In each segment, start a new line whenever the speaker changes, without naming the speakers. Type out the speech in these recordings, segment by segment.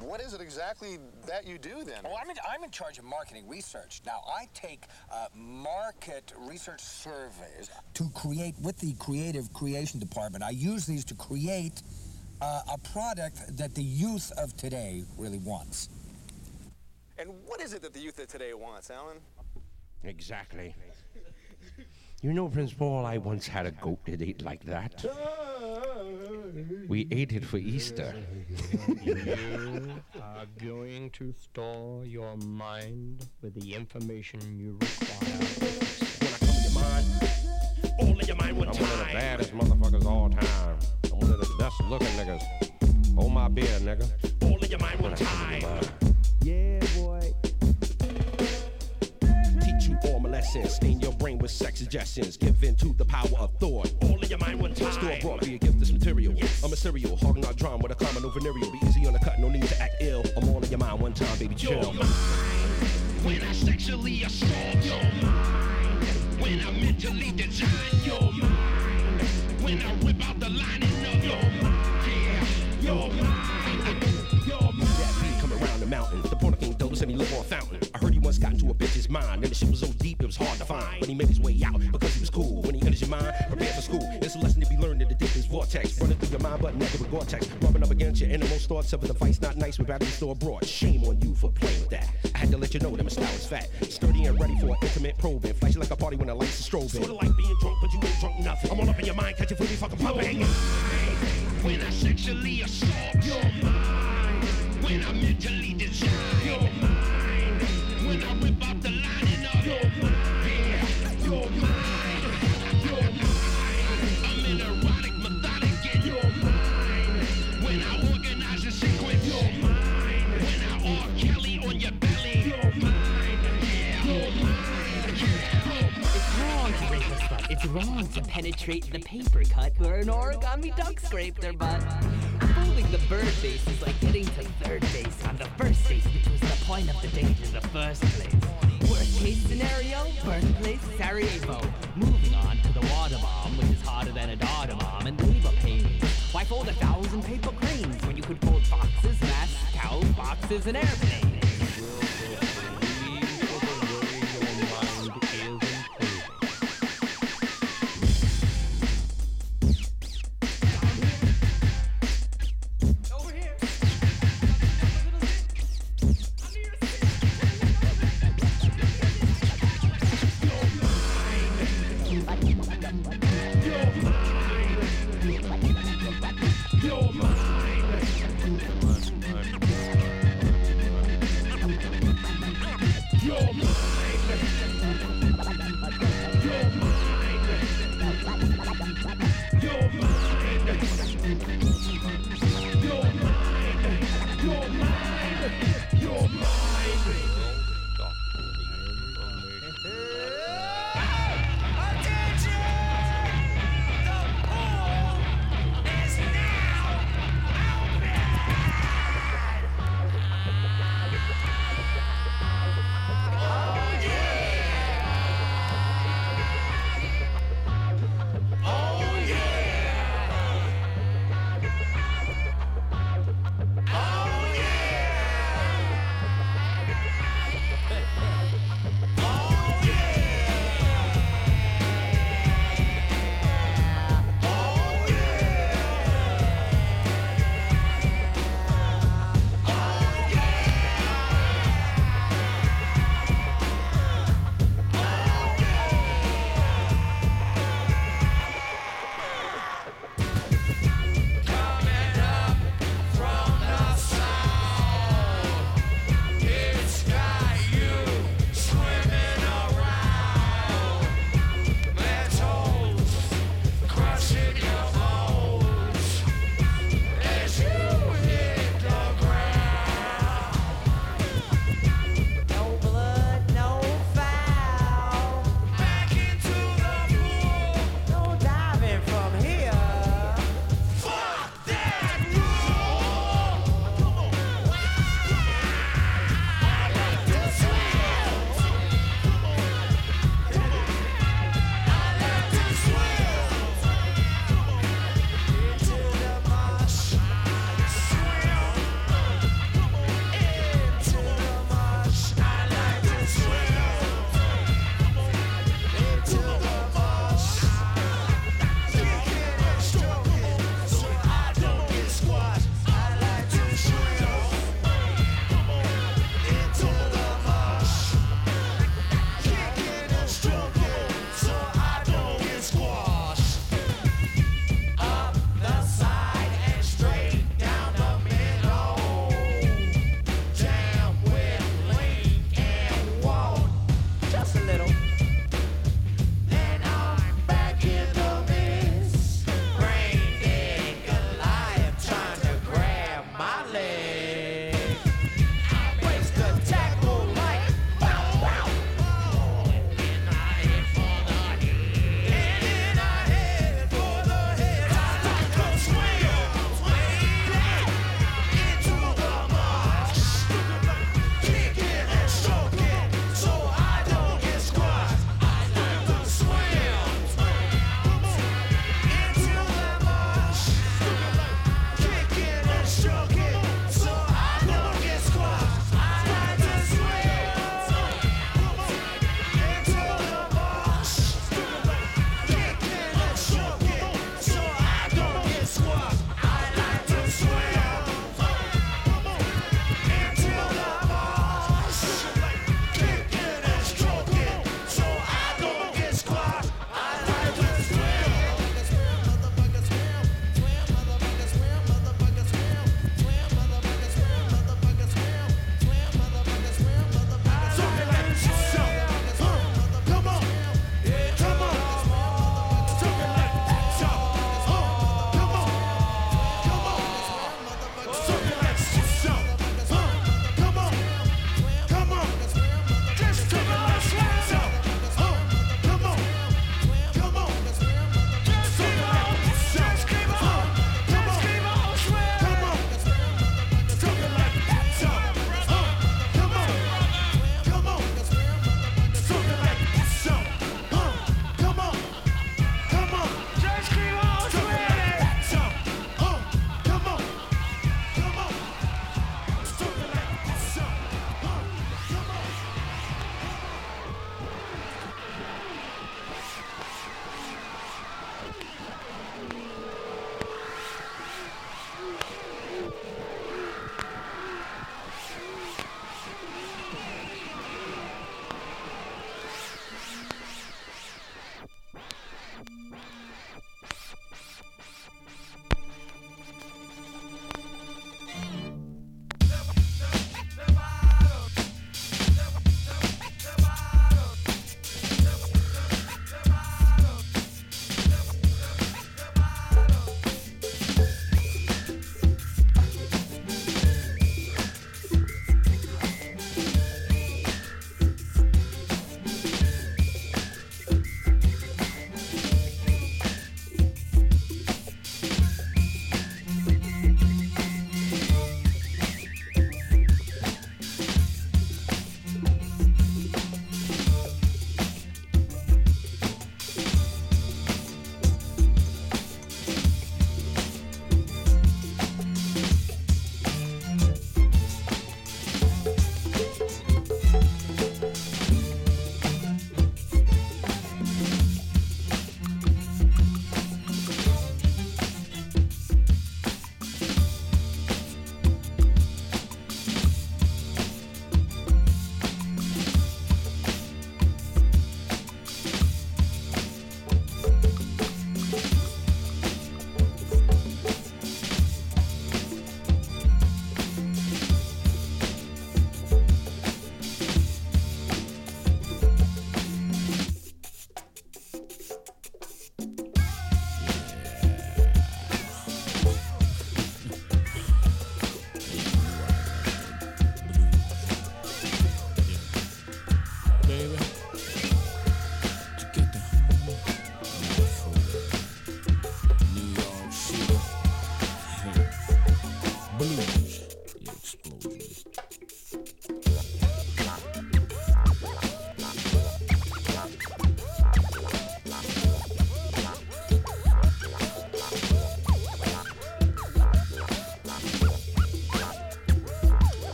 What is it exactly that you do then?
Well, I'm in, I'm in charge of marketing research. Now, I take uh, market research surveys to create, with the creative creation department, I use these to create uh, a product that the youth of today really wants.
And what is it that the youth of today wants, Alan?
Exactly. You know, Prince Paul, I once had a goat that ate like that. We ate it for Easter.
you are going to store your mind with the information you require.
When I come to your mind, all in your mind one I'm one of the baddest motherfuckers all time. I'm one of the best looking niggas. Hold my beer, nigga. All in your mind one time.
Yeah, boy.
Lessons. Stain your brain with sex suggestions. Give in to the power of thought. All in your mind one time. Store brought be a gift this material. I'm a serial, hogging our drum with a common no venereal. Be easy on the cut, no need to act ill. I'm all in your mind one time, baby, chill.
Your mind, when I sexually assault your mind, when I mentally design your mind, when I rip out the lining of your mind, yeah, your mind, your mind.
That beat coming around the mountain. The porno king dope and he live on fountain. I heard he once got into a bitch's mind. And the shit was so deep it was hard to find. But he made his way out because he was cool. When he enters your mind, prepare for school. It's a lesson to be learned in the deepest vortex. Running through your mind, but never with Gore-Tex. Rubbing up against your innermost thoughts of a device not nice with battery store abroad. Shame on you for playing with that. I had to let you know that my style is fat. Sturdy and ready for an intimate probing. Flashy like a party when the lights are strobing. Sorta like being drunk, but you ain't drunk nothing. I'm all up in your mind, catch you fully fucking pumping.
When I sexually assault your mind, when I mentally design your mind,
wrong to rape a slut. It's wrong to penetrate the paper cut where an origami duck scraped their butt. Fooling the bird base is like getting to third base on the first base, which was the point of the date in the first place. Worst case scenario, birthplace Sarajevo. Moving on to the water bomb, which is hotter than a daughter mom, and labor pains. Why fold a thousand paper cranes when you could fold boxes, masks, cows, boxes, and airplanes?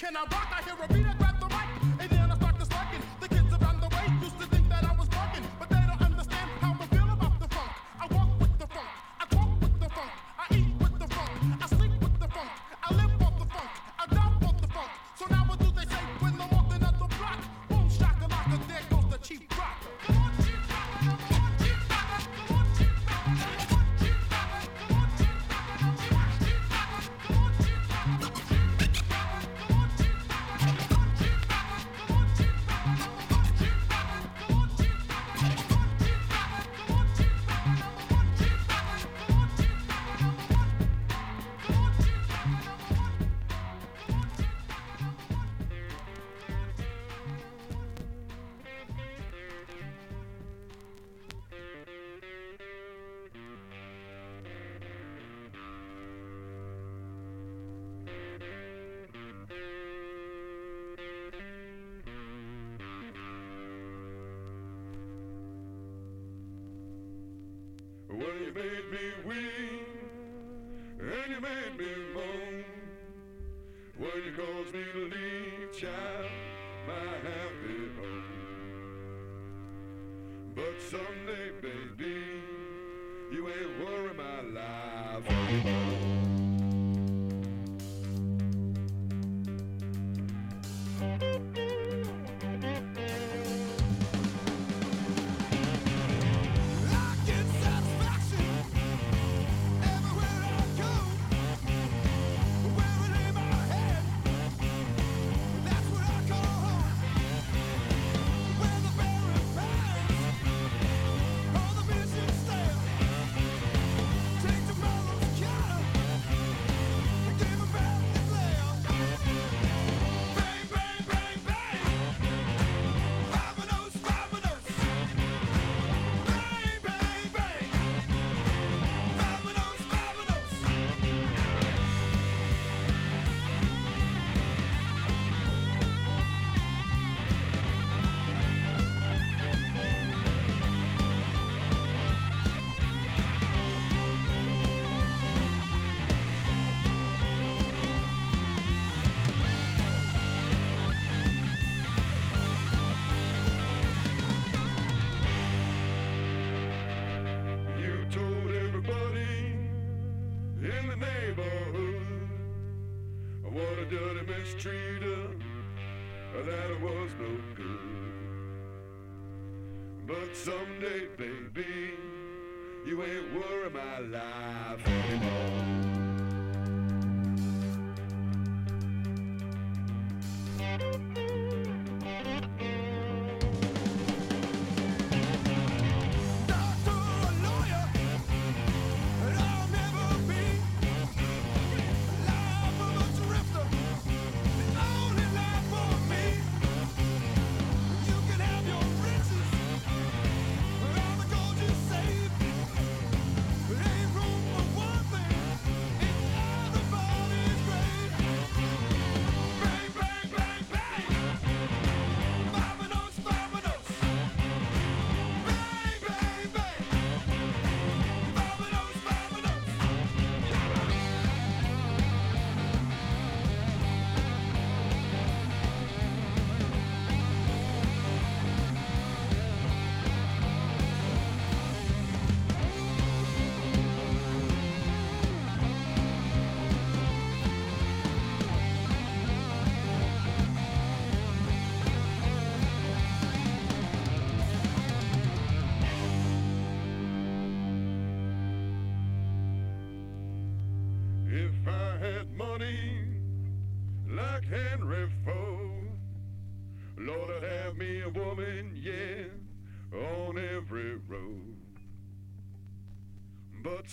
Can I
Buy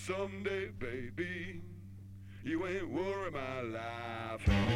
someday, baby. You ain't worry my life.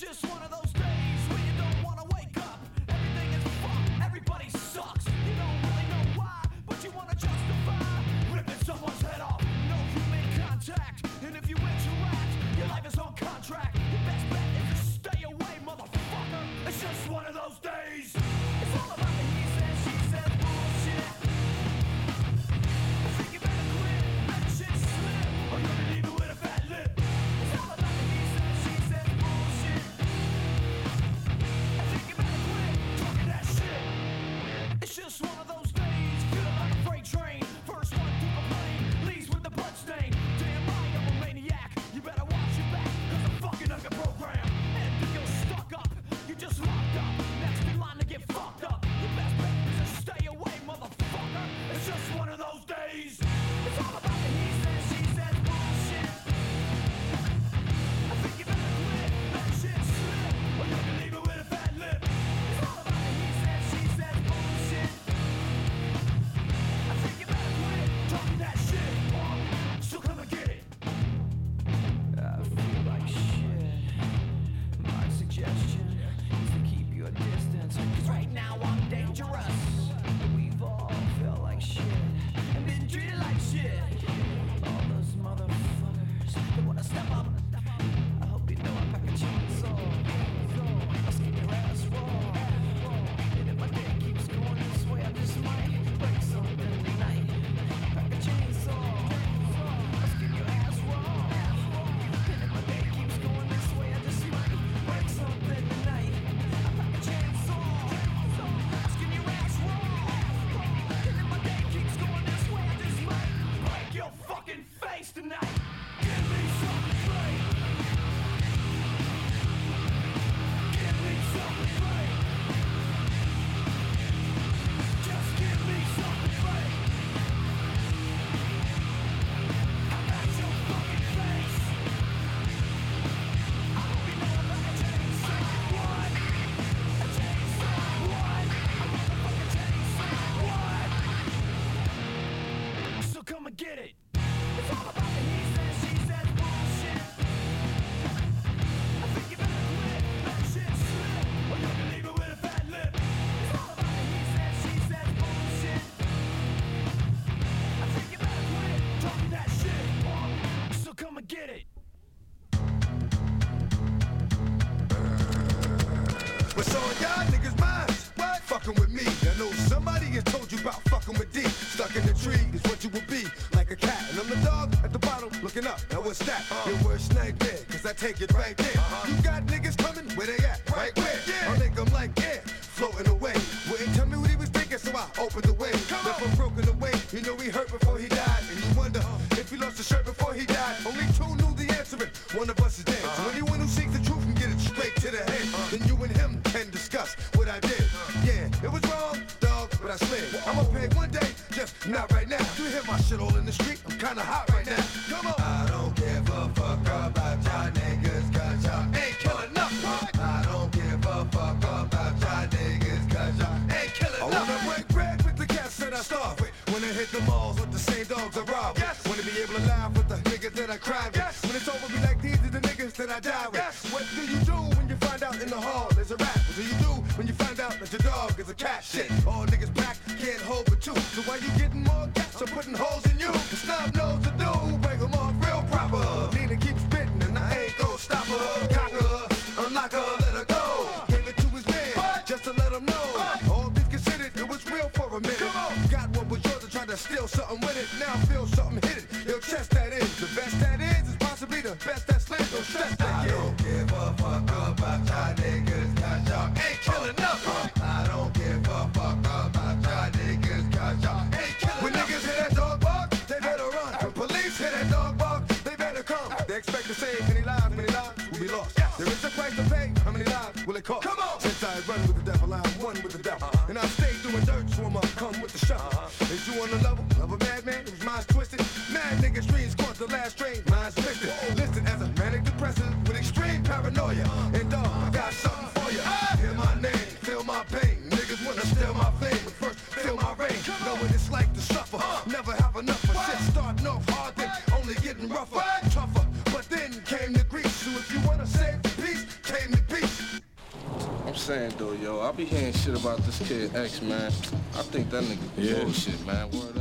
just
take it right there. Uh-huh. You got niggas coming, where they at? Right, right where? Yeah. I think like, yeah, floating away. Wouldn't tell me what he was thinking, so I opened the way. Come Left him broken away. You know he hurt before he died. And you wonder uh-huh. if he lost a shirt before he died. Only two knew the answer, and one of us is dead. Uh-huh. So anyone who seeks the truth can get it straight to the head. Uh-huh. Then you and him can discuss what I did. Uh-huh. Yeah, it was wrong, dog, but I slid. I'ma pay one day, just not right now. You hear my shit all in the street, I'm kinda hot right now. the dog is a cat shit. All niggas run I
be hearing shit about this kid X, man. I think that nigga
Yeah.
bullshit, man. Word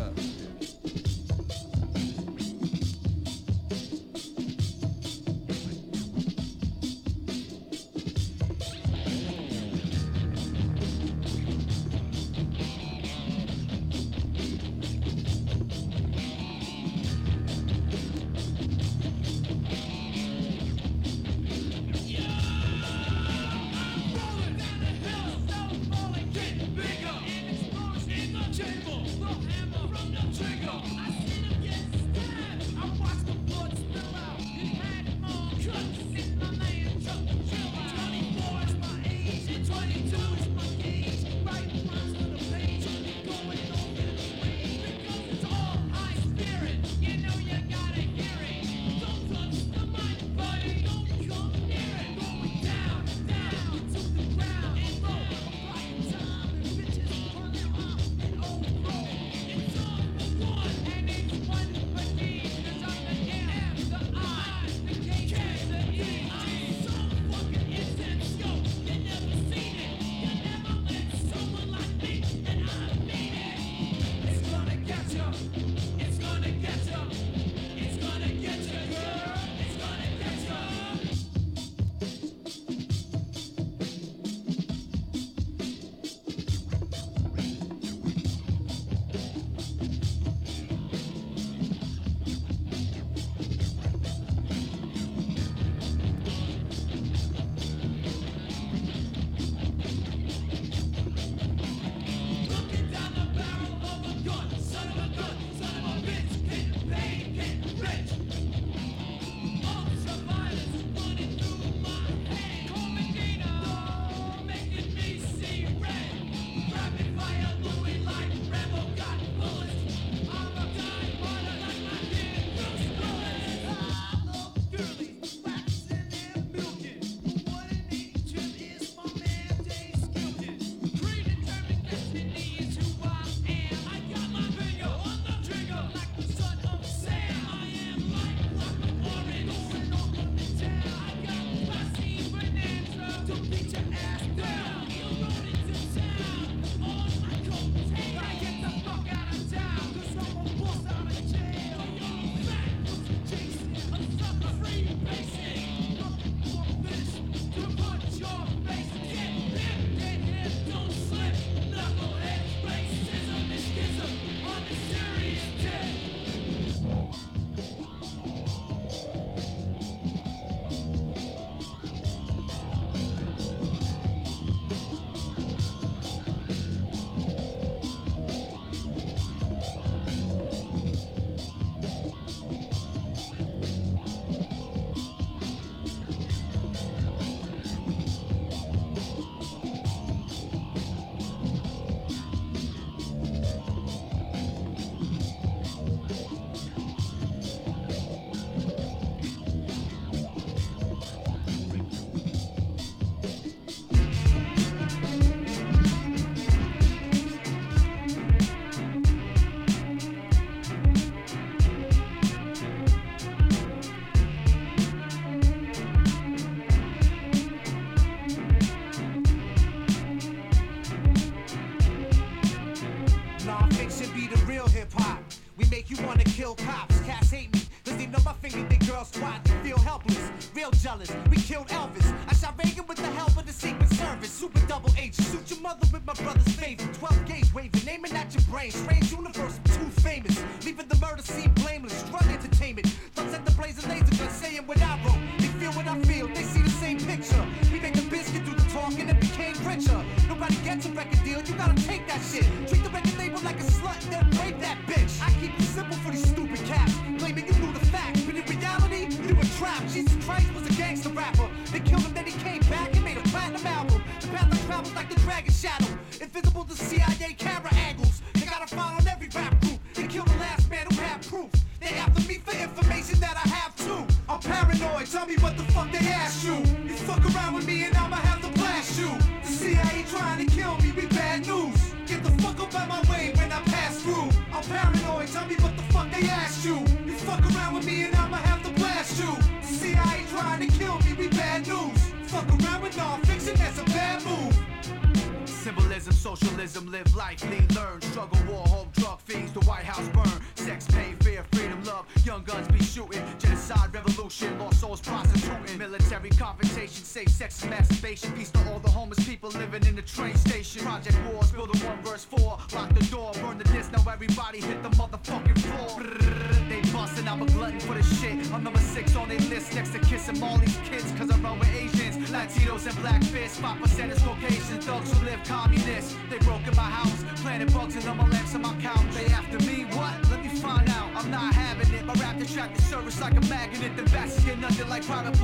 jealous. We killed Elvis. I shot Reagan with the help of the Secret Service. Super double H. Shoot your mother with my brother's favorite. 12 gauge waving, aiming at your brain. Strange universe, too famous. Leaving the murder scene blameless. Drug entertainment. Thumbs at the blazing laser gun, saying what I wrote. They feel what I feel, they see the same picture. We make the biscuit do the talking and it became richer. Nobody gets a record deal, you gotta take that shit. Treat the live life, lean, learn, struggle, war, home, drug fiends, the White House burn, sex, pain, fear, freedom, love, young guns be shooting, genocide, revolution, lost souls prostituting, military confrontation, safe sex, masturbation, peace to all the homeless people living in the train station, Project Wars, building one verse four, lock the door, burn the disc, now everybody hit the motherfucking floor. They bustin', I'm a glutton for the shit, I'm number six on their list, next to kissing all these kids, cause I run with Asians, Latinos, and black My rap attract the service like a magnet. The vast is nothing like
product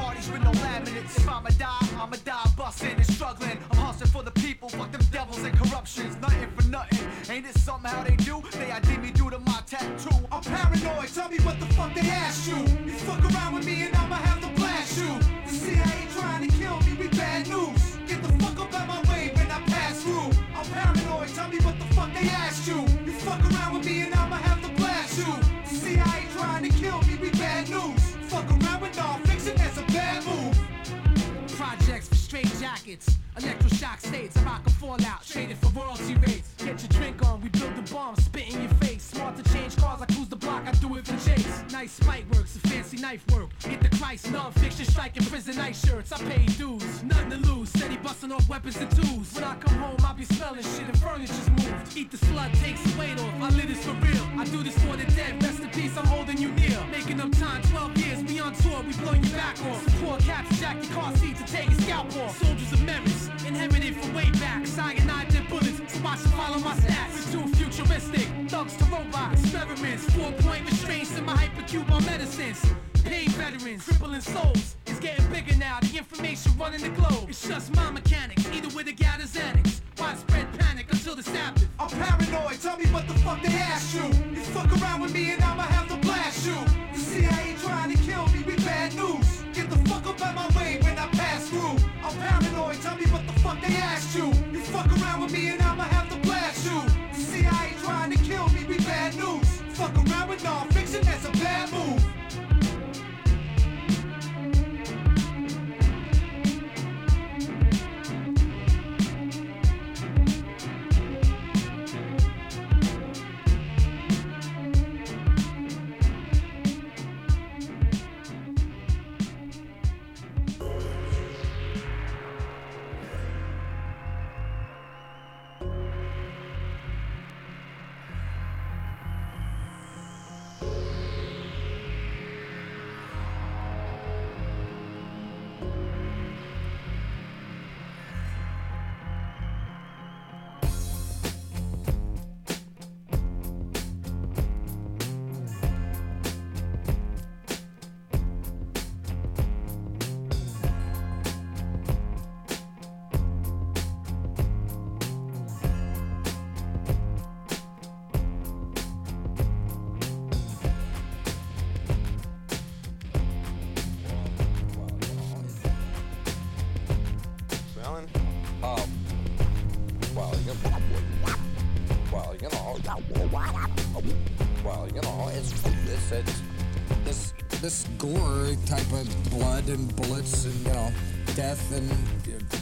death and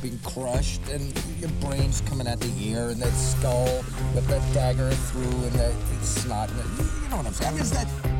being crushed and your brain's coming out the ear and that skull with that dagger through and that snot. You know what I'm saying? I mean, that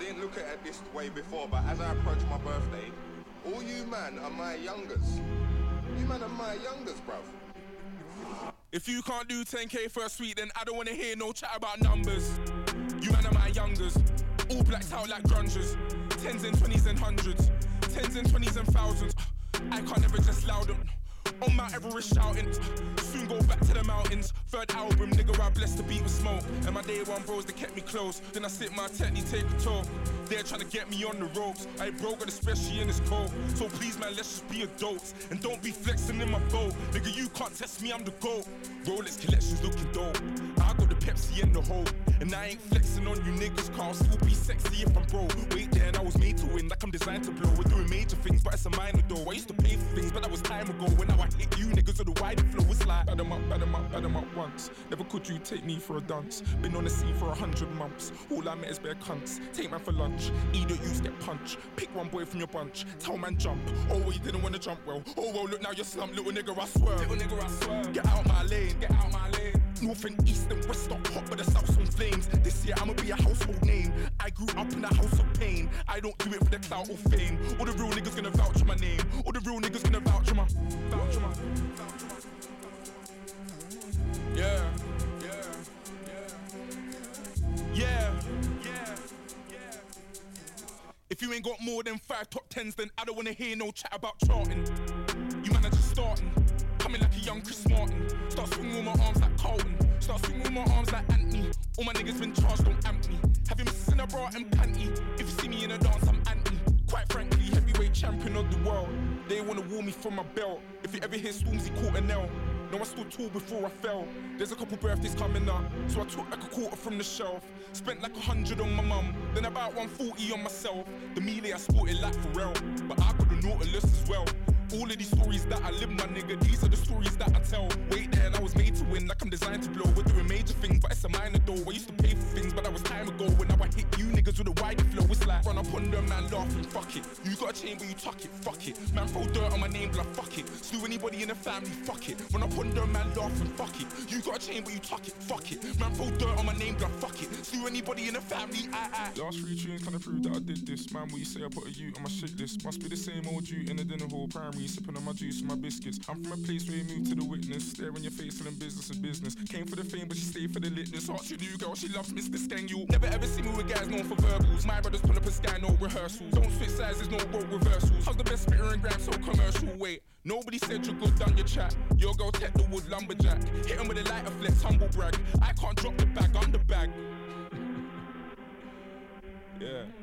didn't look at it this way before, but as I approach my birthday, all you man are my youngers. You man are my youngers, bruv.
If you can't do 10k for a suite, then I don't wanna hear no chat about numbers. You man are my youngers, all blacked out like grungers. Tens and twenties and hundreds, tens and twenties and thousands. I can't ever just loud them. On Mount Everest shouting, soon go back to the mountains. Third album, nigga, I blessed the beat with smoke. And my day one bros, they kept me close. Then I sit my technique, take a tour. They're trying to get me on the ropes. I ain't broke especially in this cold. So please, man, let's just be adults. And don't be flexing in my boat. Nigga, you can't test me, I'm the GOAT. Rolex collections looking dope. I got the Pepsi in the hole. And I ain't flexing on you niggas, car still be sexy if I'm broke. Wait then I was made to win, like I'm designed to blow. We're doing major things, but it's a minor though. I used to things, but that was time ago. When now I hit you niggas with the Wiley flow, it's like bad 'em up, bad 'em up, bad 'em up once. Never could you take me for a dance. Been on the scene for a hundred months. All I met is bare cunts. Take man for lunch, Either use get punched. Pick one boy from your bunch, tell man jump. Oh, well, you didn't wanna jump well. Oh, well, look now you're slumped, little nigga, I swear. Little nigga, I swear. Get out my lane, get out my lane. North and east and west stop hot, but the south's on flames. This year I'ma be a household name. I grew up in a house of pain. I don't do it for the clout or fame. All the real niggas gonna vouch for my name. All the real niggas gonna vouch for my, vouch for my, vouch for my. Yeah, yeah, yeah, yeah, yeah. If you ain't got more than five top tens, then I don't wanna hear no chat about charting. You man are just starting. Coming like a young Chris Martin. Start swinging with my arms like Carlton. Start swinging with my arms like Anthony. All my niggas been charged, don't amp me. Have you missing a bra and panty? If you see me in a dance, I'm anti. Quite frankly, heavyweight champion of the world. They wanna wall me from my belt. If you ever hear Stormzy caught a nail. No, I stood tall before I fell. There's a couple birthdays coming up, so I took like a quarter from the shelf. Spent like a hundred on my mum, then about 140 on myself. The melee I sported like Pharrell, but I got the Nautilus as well. All of these stories that I live, my nigga, these are the stories that I tell. Wait there, and I was made to win, like I'm designed to blow. We're doing major things, but it's a minor though. I used to pay for things, but that was time ago. When now I hit you niggas with a Wiley flow, it's like run up on them, man, laughing, fuck it. You got a chain, but you tuck it, fuck it. Man, throw dirt on my name, blood, fuck it. Slew anybody in the family, fuck it. Run up on them, man, laughing, fuck it. You got a chain, but you tuck it, fuck it. Man, throw dirt on my name, blood, fuck it. Slew anybody in the family, I, I.
Last three tunes kinda prove that I did this. Man, what you say I put a U on my shit list. Must be the same old you in the dinner hall, primary, sipping on my juice and my biscuits. I'm from a place where you move to the witness. Stare in your face, telling business and business. Came for the fame, but she stayed for the litness. Ask your new girl, she loves Mr. Skang. Never ever see me with guys known for verbals. My brothers pull up a sky, no rehearsals. Don't switch there's no role reversals. How's the best spitter in grime so commercial? Wait, nobody said you're good, done your chat. Your girl tech the wood lumberjack. Hit him with a lighter flex, humble brag. I can't drop the bag, on the bag. yeah.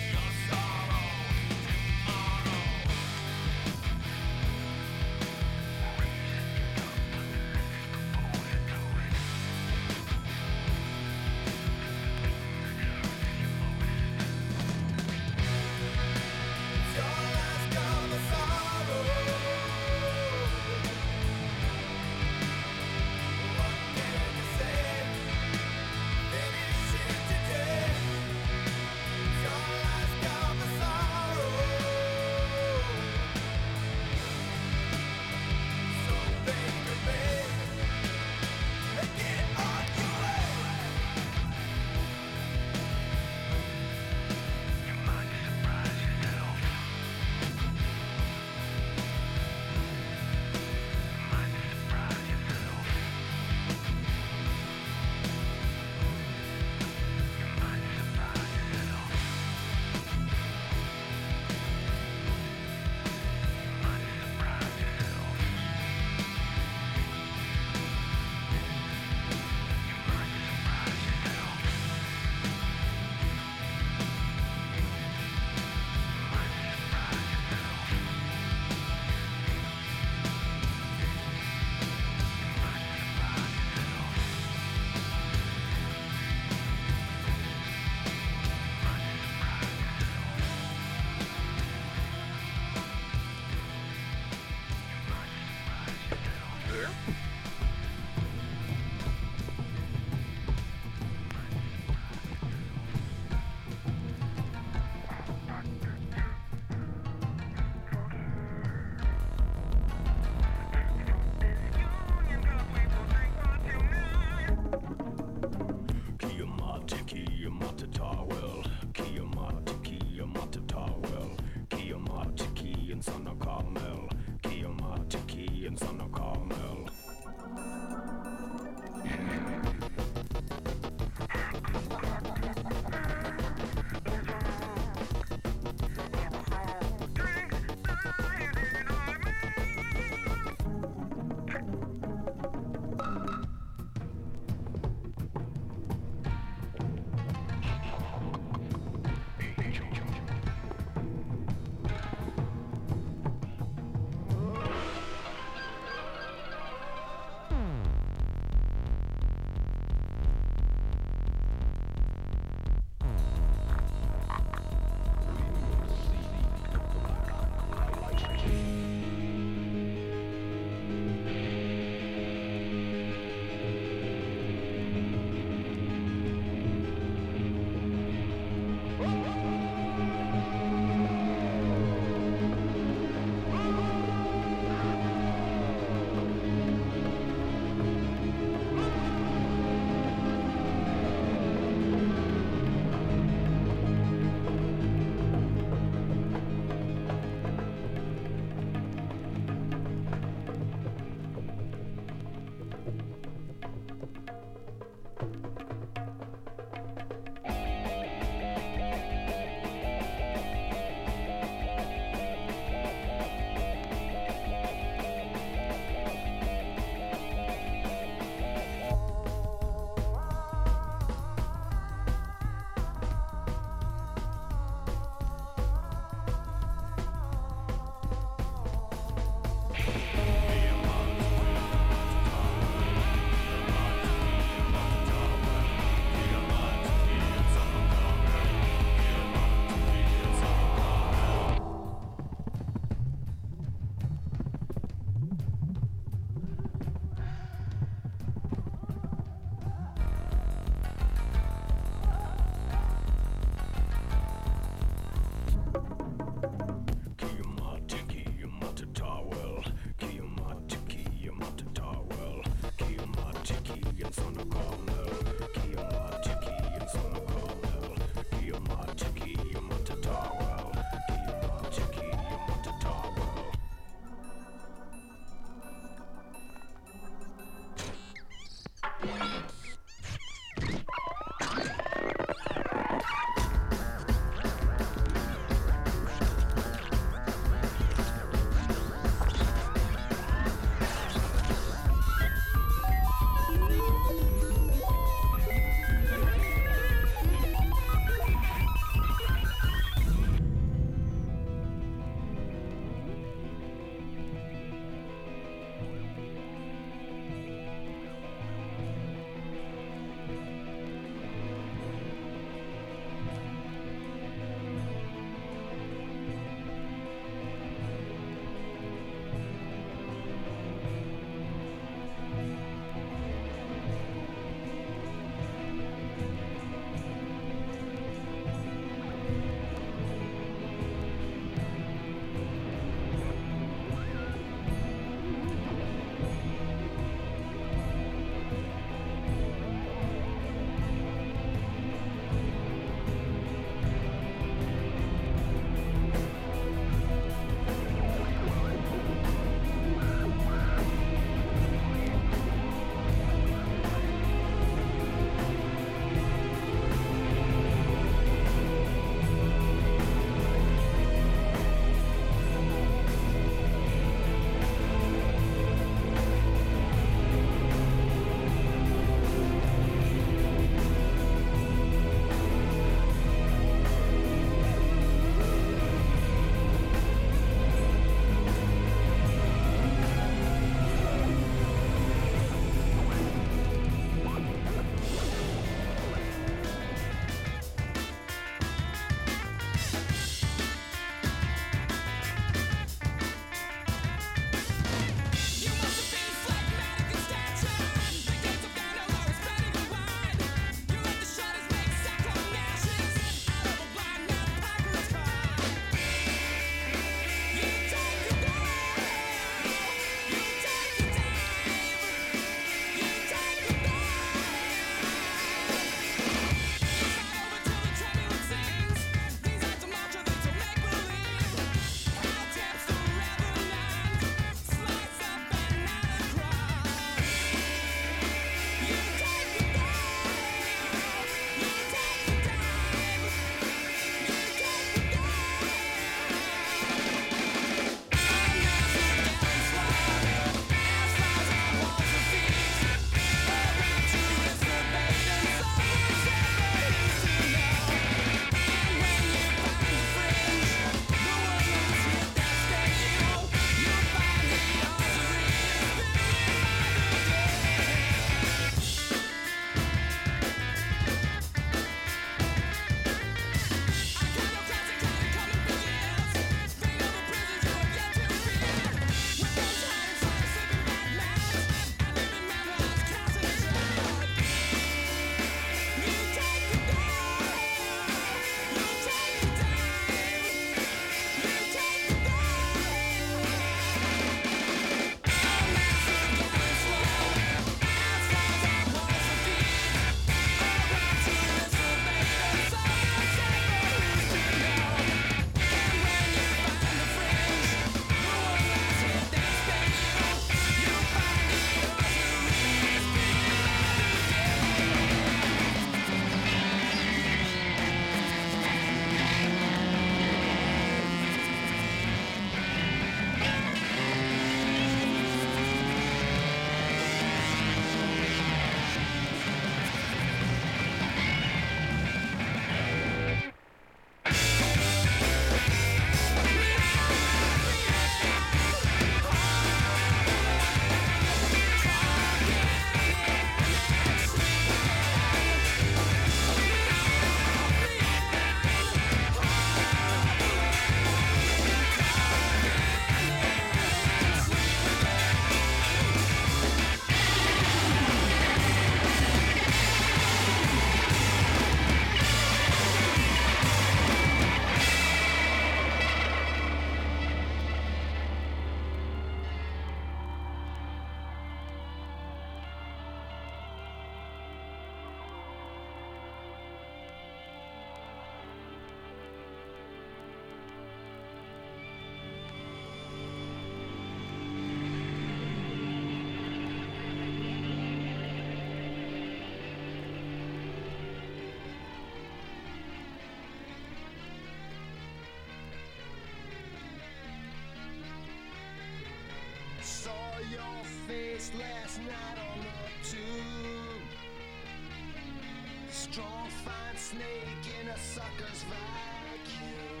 Snake in a sucker's vacuum.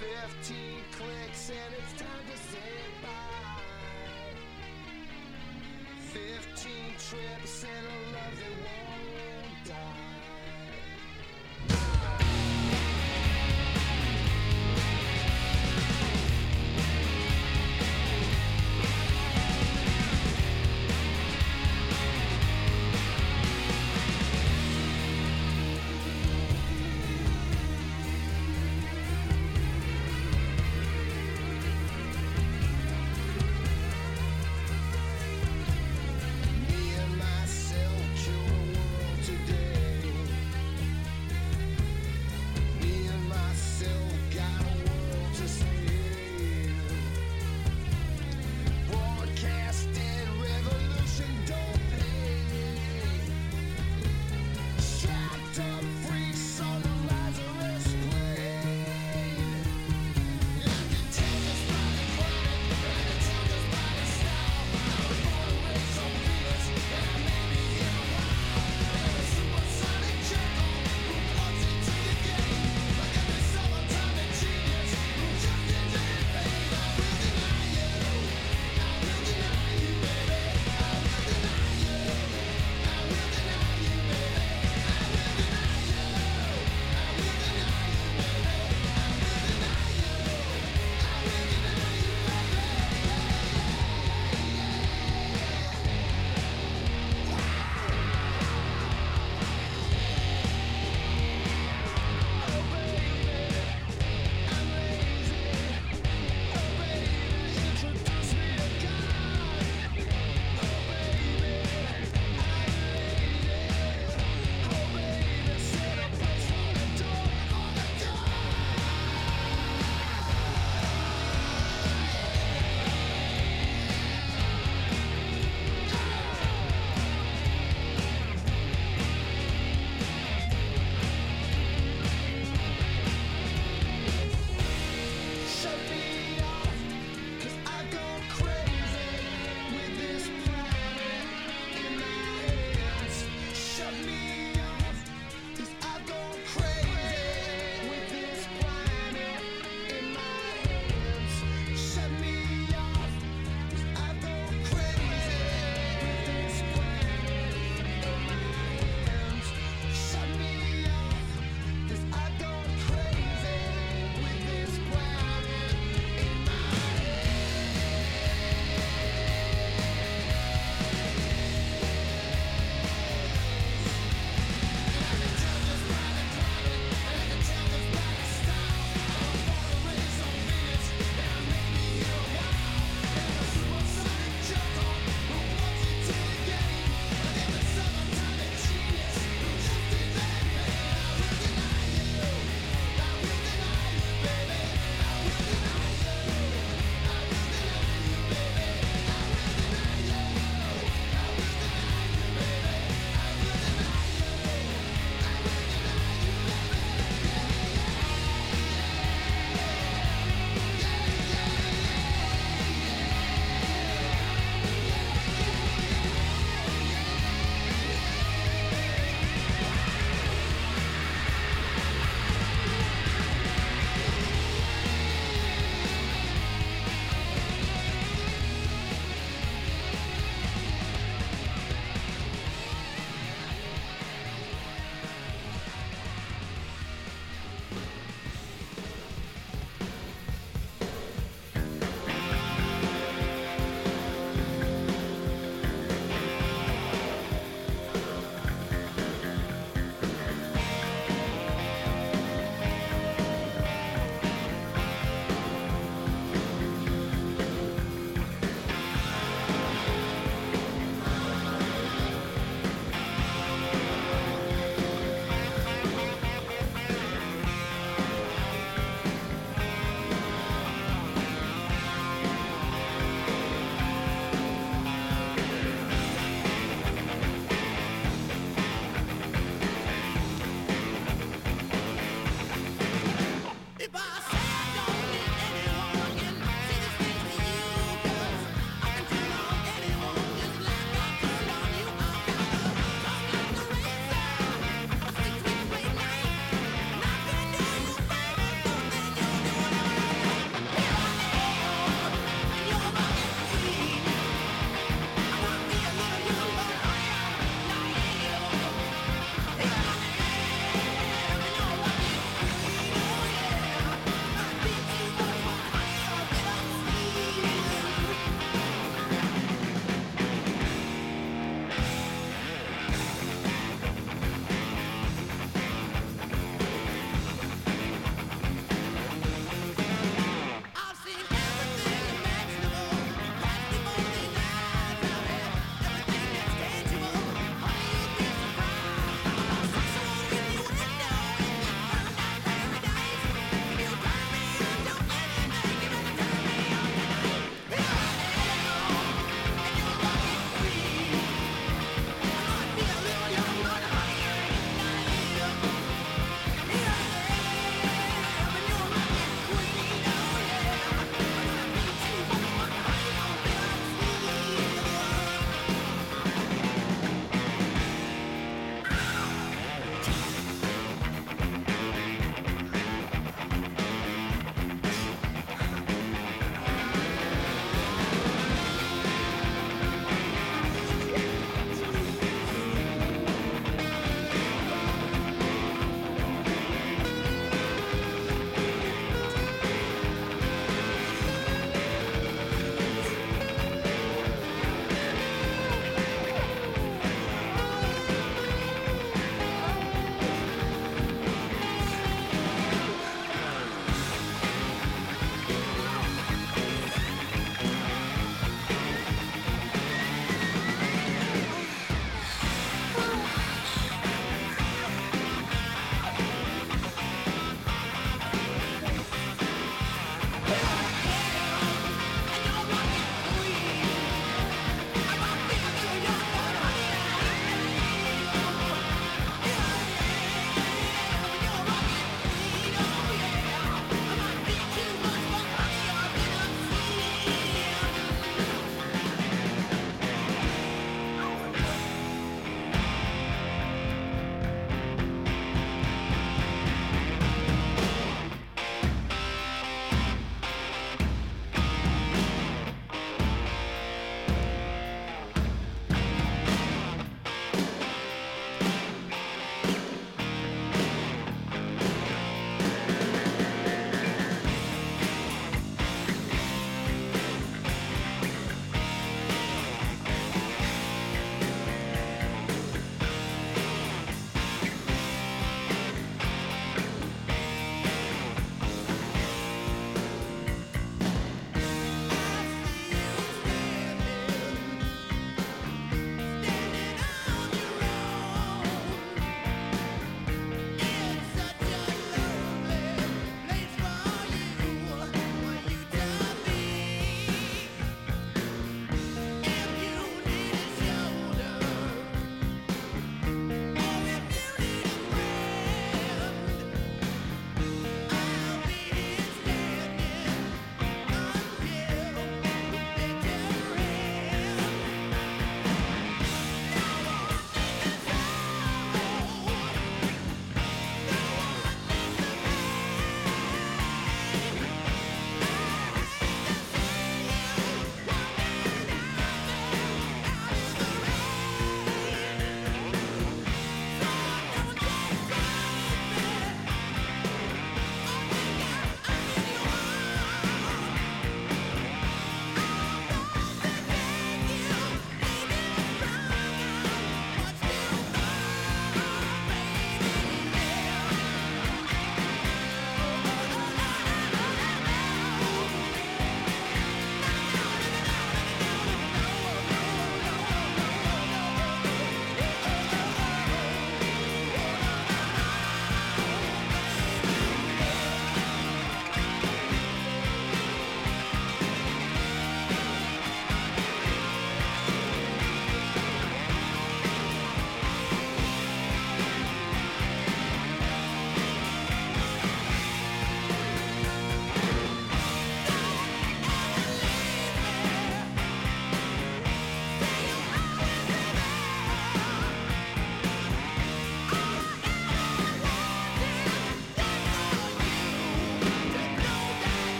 Fifteen clicks and it's time to say bye. Fifteen trips and a love that won't die.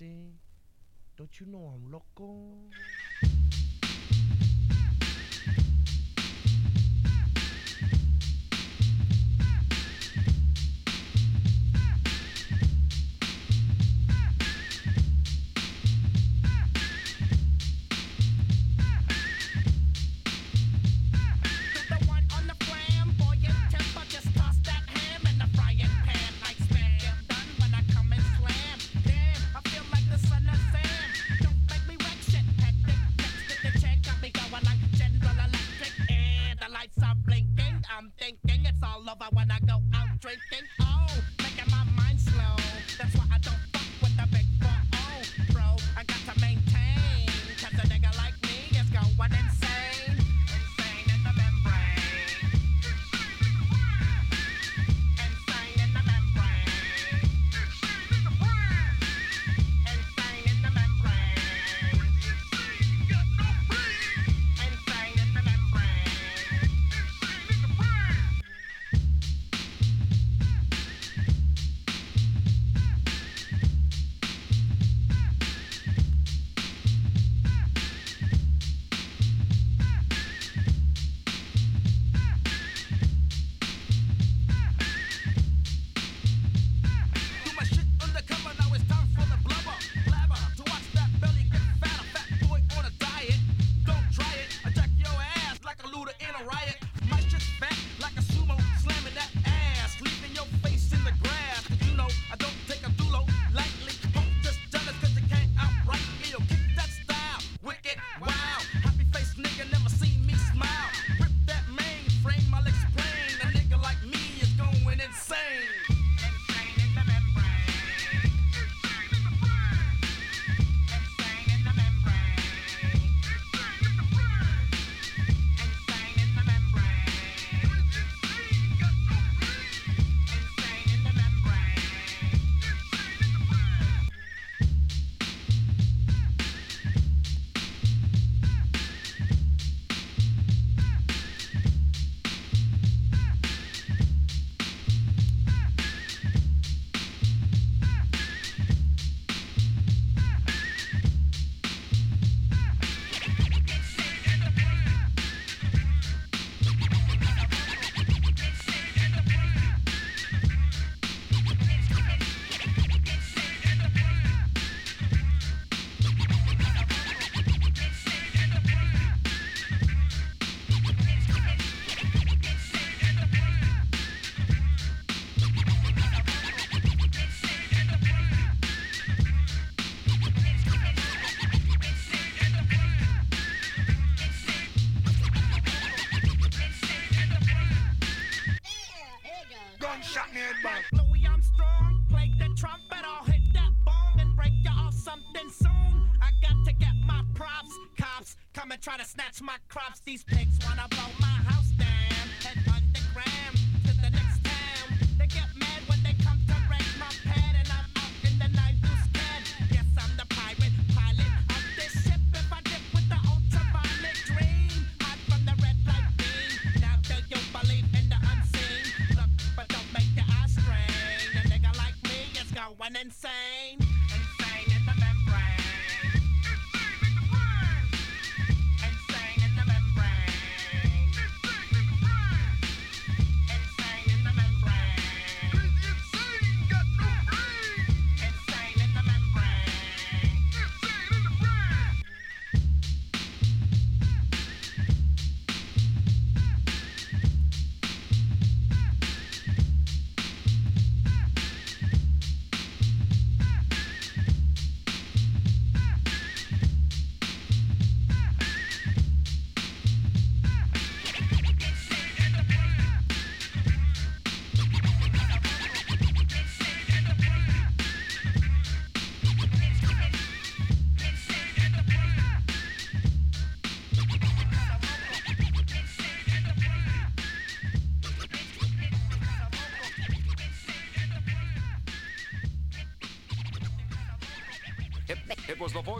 see? Don't you know I'm
local?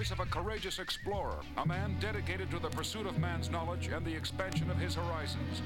voice of a courageous explorer, a man dedicated to the pursuit of man's knowledge and the expansion of his horizons.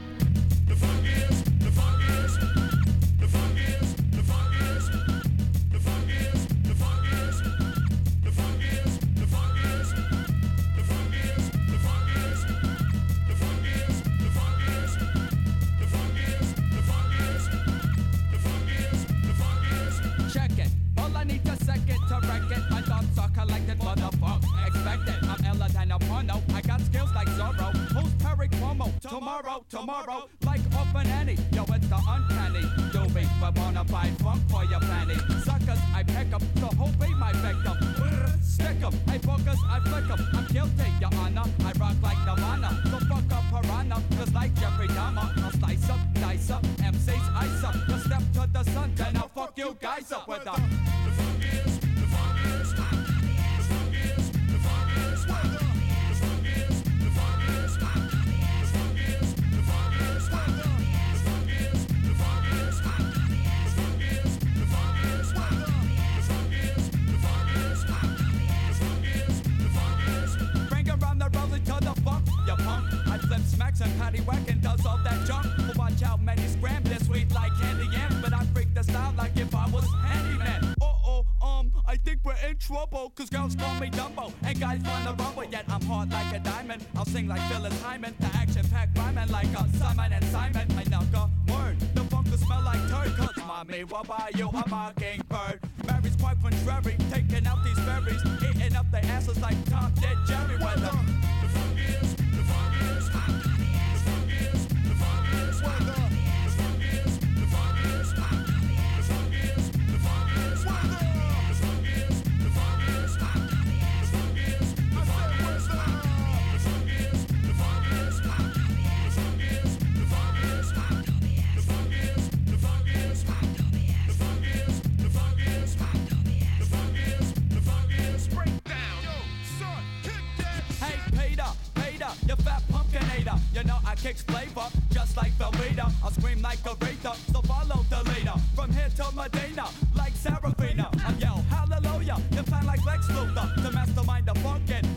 by yo. fat pumpkinator. You know I kicks flavor, just like Velveeta. I scream like a Rita, so follow the leader. From here to Medina, like Serafina. I yell hallelujah, then plan like Lex Luthor to mastermind the
funkin'.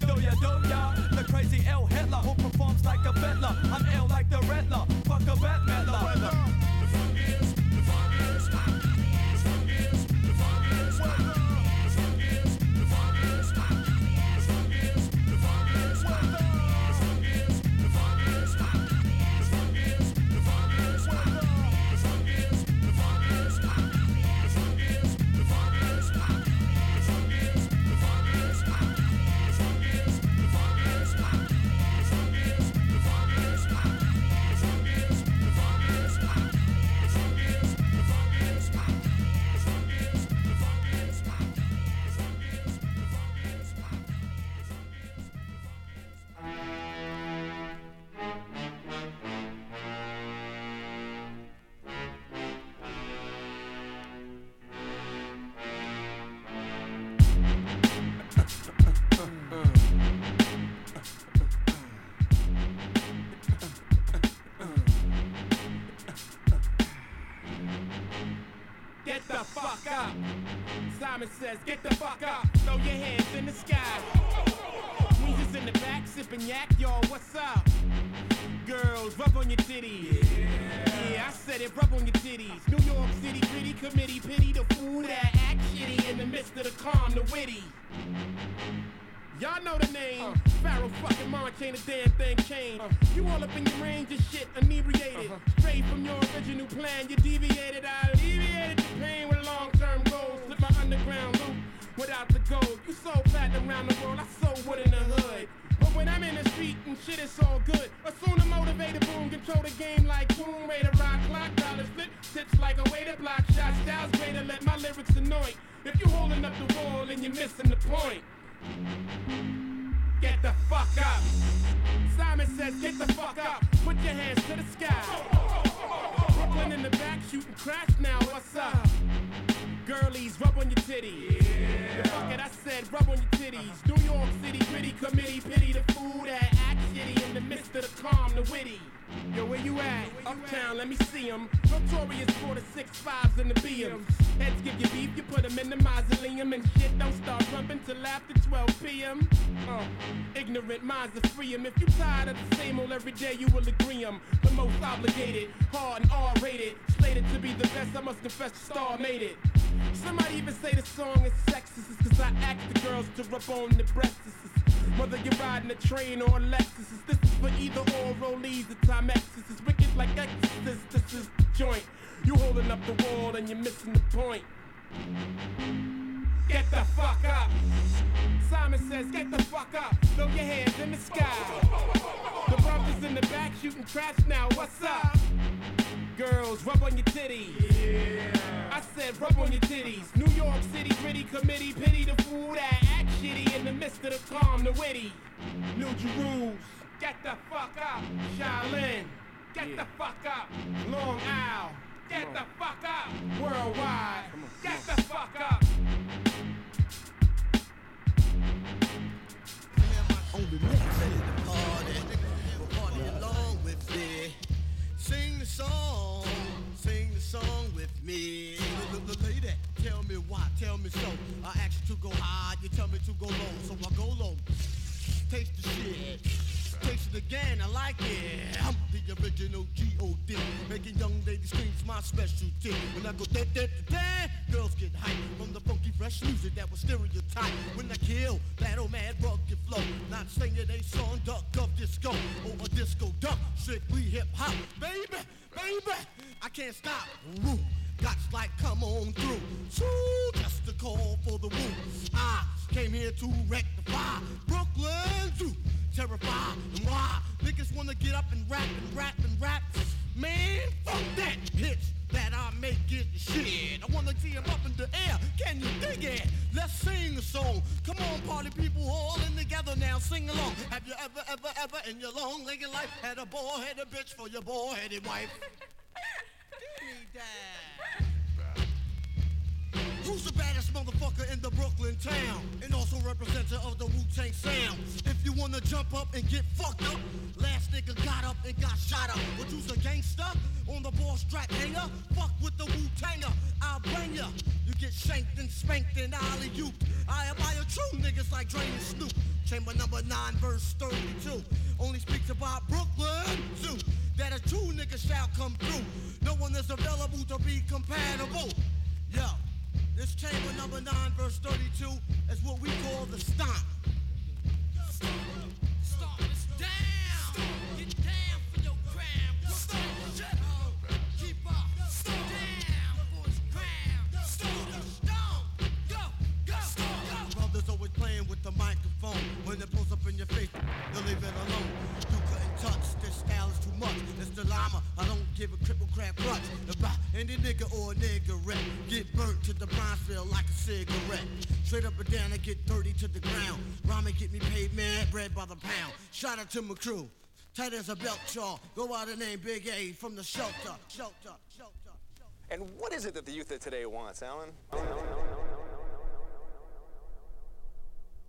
wall, you're missing the point. Get the fuck up. Simon says, get the fuck up. Throw your hands in the sky. The brothers in the back shooting traps now. What's up? Girls, rub on your titties. Yeah. I said, rub on your titties. New York City gritty committee, pity the fool that act shitty in the midst of the calm, the witty. New Jerusalem, get the fuck up. Shaolin, get yeah. the fuck up. Long Isle get the fuck up. Worldwide, get the fuck up.
On the next day of the party, party along with me. Sing the song, sing the song with me. Look, look, lady, tell me why, tell me so. I ask you to go high, you tell me to go low, so I go low. Taste the shit, it again, I like it. I'm the original G.O.D. Making young ladies scream's my specialty. When I go da da da da, girls get hyped from the funky fresh music that was stereotyped. When I kill old mad rugged flow, not singing a song duck of disco or disco duck, strictly hip hop, baby, baby. I can't stop. Woo. Gots like come on through. True, just a call for the woo. I came here to rectify Brooklyn to terrify and why niggas wanna get up and rap and rap and rap. Man, fuck that hits that I make it shit. I wanna see 'em up in the air. Can you dig it? Let's sing a song. Come on, party people, all in together now. Sing along. Have you ever, ever, ever in your long legged life had a bald headed bitch for your bald headed wife? Give me that. Who's the baddest motherfucker in the Brooklyn town? And also representative of the Wu-Tang sound. If you wanna jump up and get fucked up, last nigga got up and got shot up. But you's a gangster on the ball strap hanger. Fuck with the Wu-Tanger, I'll bring ya. You get shanked and spanked and alley you. I admire true niggas like Dre and Snoop. Chamber number 9, verse 32. Only speaks about Brooklyn zoo. That a true nigga shall come through. No one is available to be compatible. Yo. This chamber number 9, verse 32, is what we call the stomp. Stomp, stomp, down. Get down for your crown. Stomp, keep up. Stomp, down for his crown. Stomp, stomp, go, go, go. Brothers always playing with the microphone. When it pulls up in your face, they'll leave it alone. Much. It's the llama. I don't give a cripple crap clutch. About any nigga or niggerette. Get burnt to the feel like a cigarette. Straight up and down and get dirty to the ground. Ramen get me paid, man, bread by the pound. Shout out to my crew. Tight as a belt chaw. Go out and name Big A from the shelter. Shelter. Shelter.
And what is it that the youth of today wants, Alan?